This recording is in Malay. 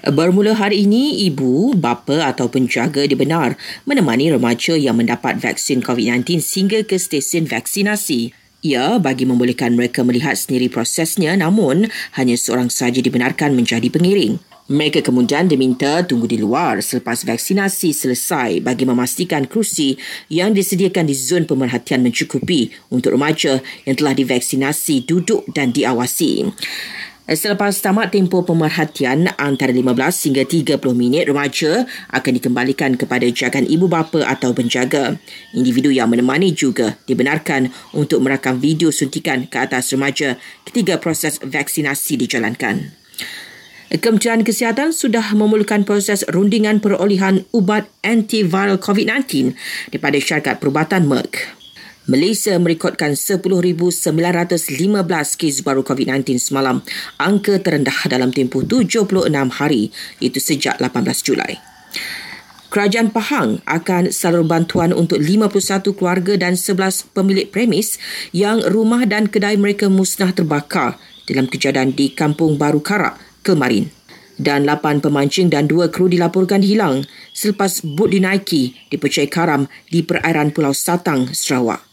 Bermula hari ini, ibu, bapa atau penjaga dibenar menemani remaja yang mendapat vaksin COVID-19 sehingga ke stesen vaksinasi. Ia bagi membolehkan mereka melihat sendiri prosesnya namun hanya seorang sahaja dibenarkan menjadi pengiring. Mereka kemudian diminta tunggu di luar selepas vaksinasi selesai bagi memastikan kerusi yang disediakan di zon pemerhatian mencukupi untuk remaja yang telah divaksinasi duduk dan diawasi. Selepas tamat tempoh pemerhatian antara 15 hingga 30 minit, remaja akan dikembalikan kepada jagaan ibu bapa atau penjaga. Individu yang menemani juga dibenarkan untuk merakam video suntikan ke atas remaja ketika proses vaksinasi dijalankan. Kementerian Kesihatan sudah memulakan proses rundingan perolehan ubat antiviral COVID-19 daripada syarikat perubatan Merck. Malaysia merekodkan 10,915 kes baru COVID-19 semalam, angka terendah dalam tempoh 76 hari, itu sejak 18 Julai. Kerajaan Pahang akan salur bantuan untuk 51 keluarga dan 11 pemilik premis yang rumah dan kedai mereka musnah terbakar dalam kejadian di Kampung Baru Karak, Kelmarin. Dan 8 pemancing dan 2 kru dilaporkan hilang selepas bot dinaiki di Pecai Karam di perairan Pulau Satang, Sarawak.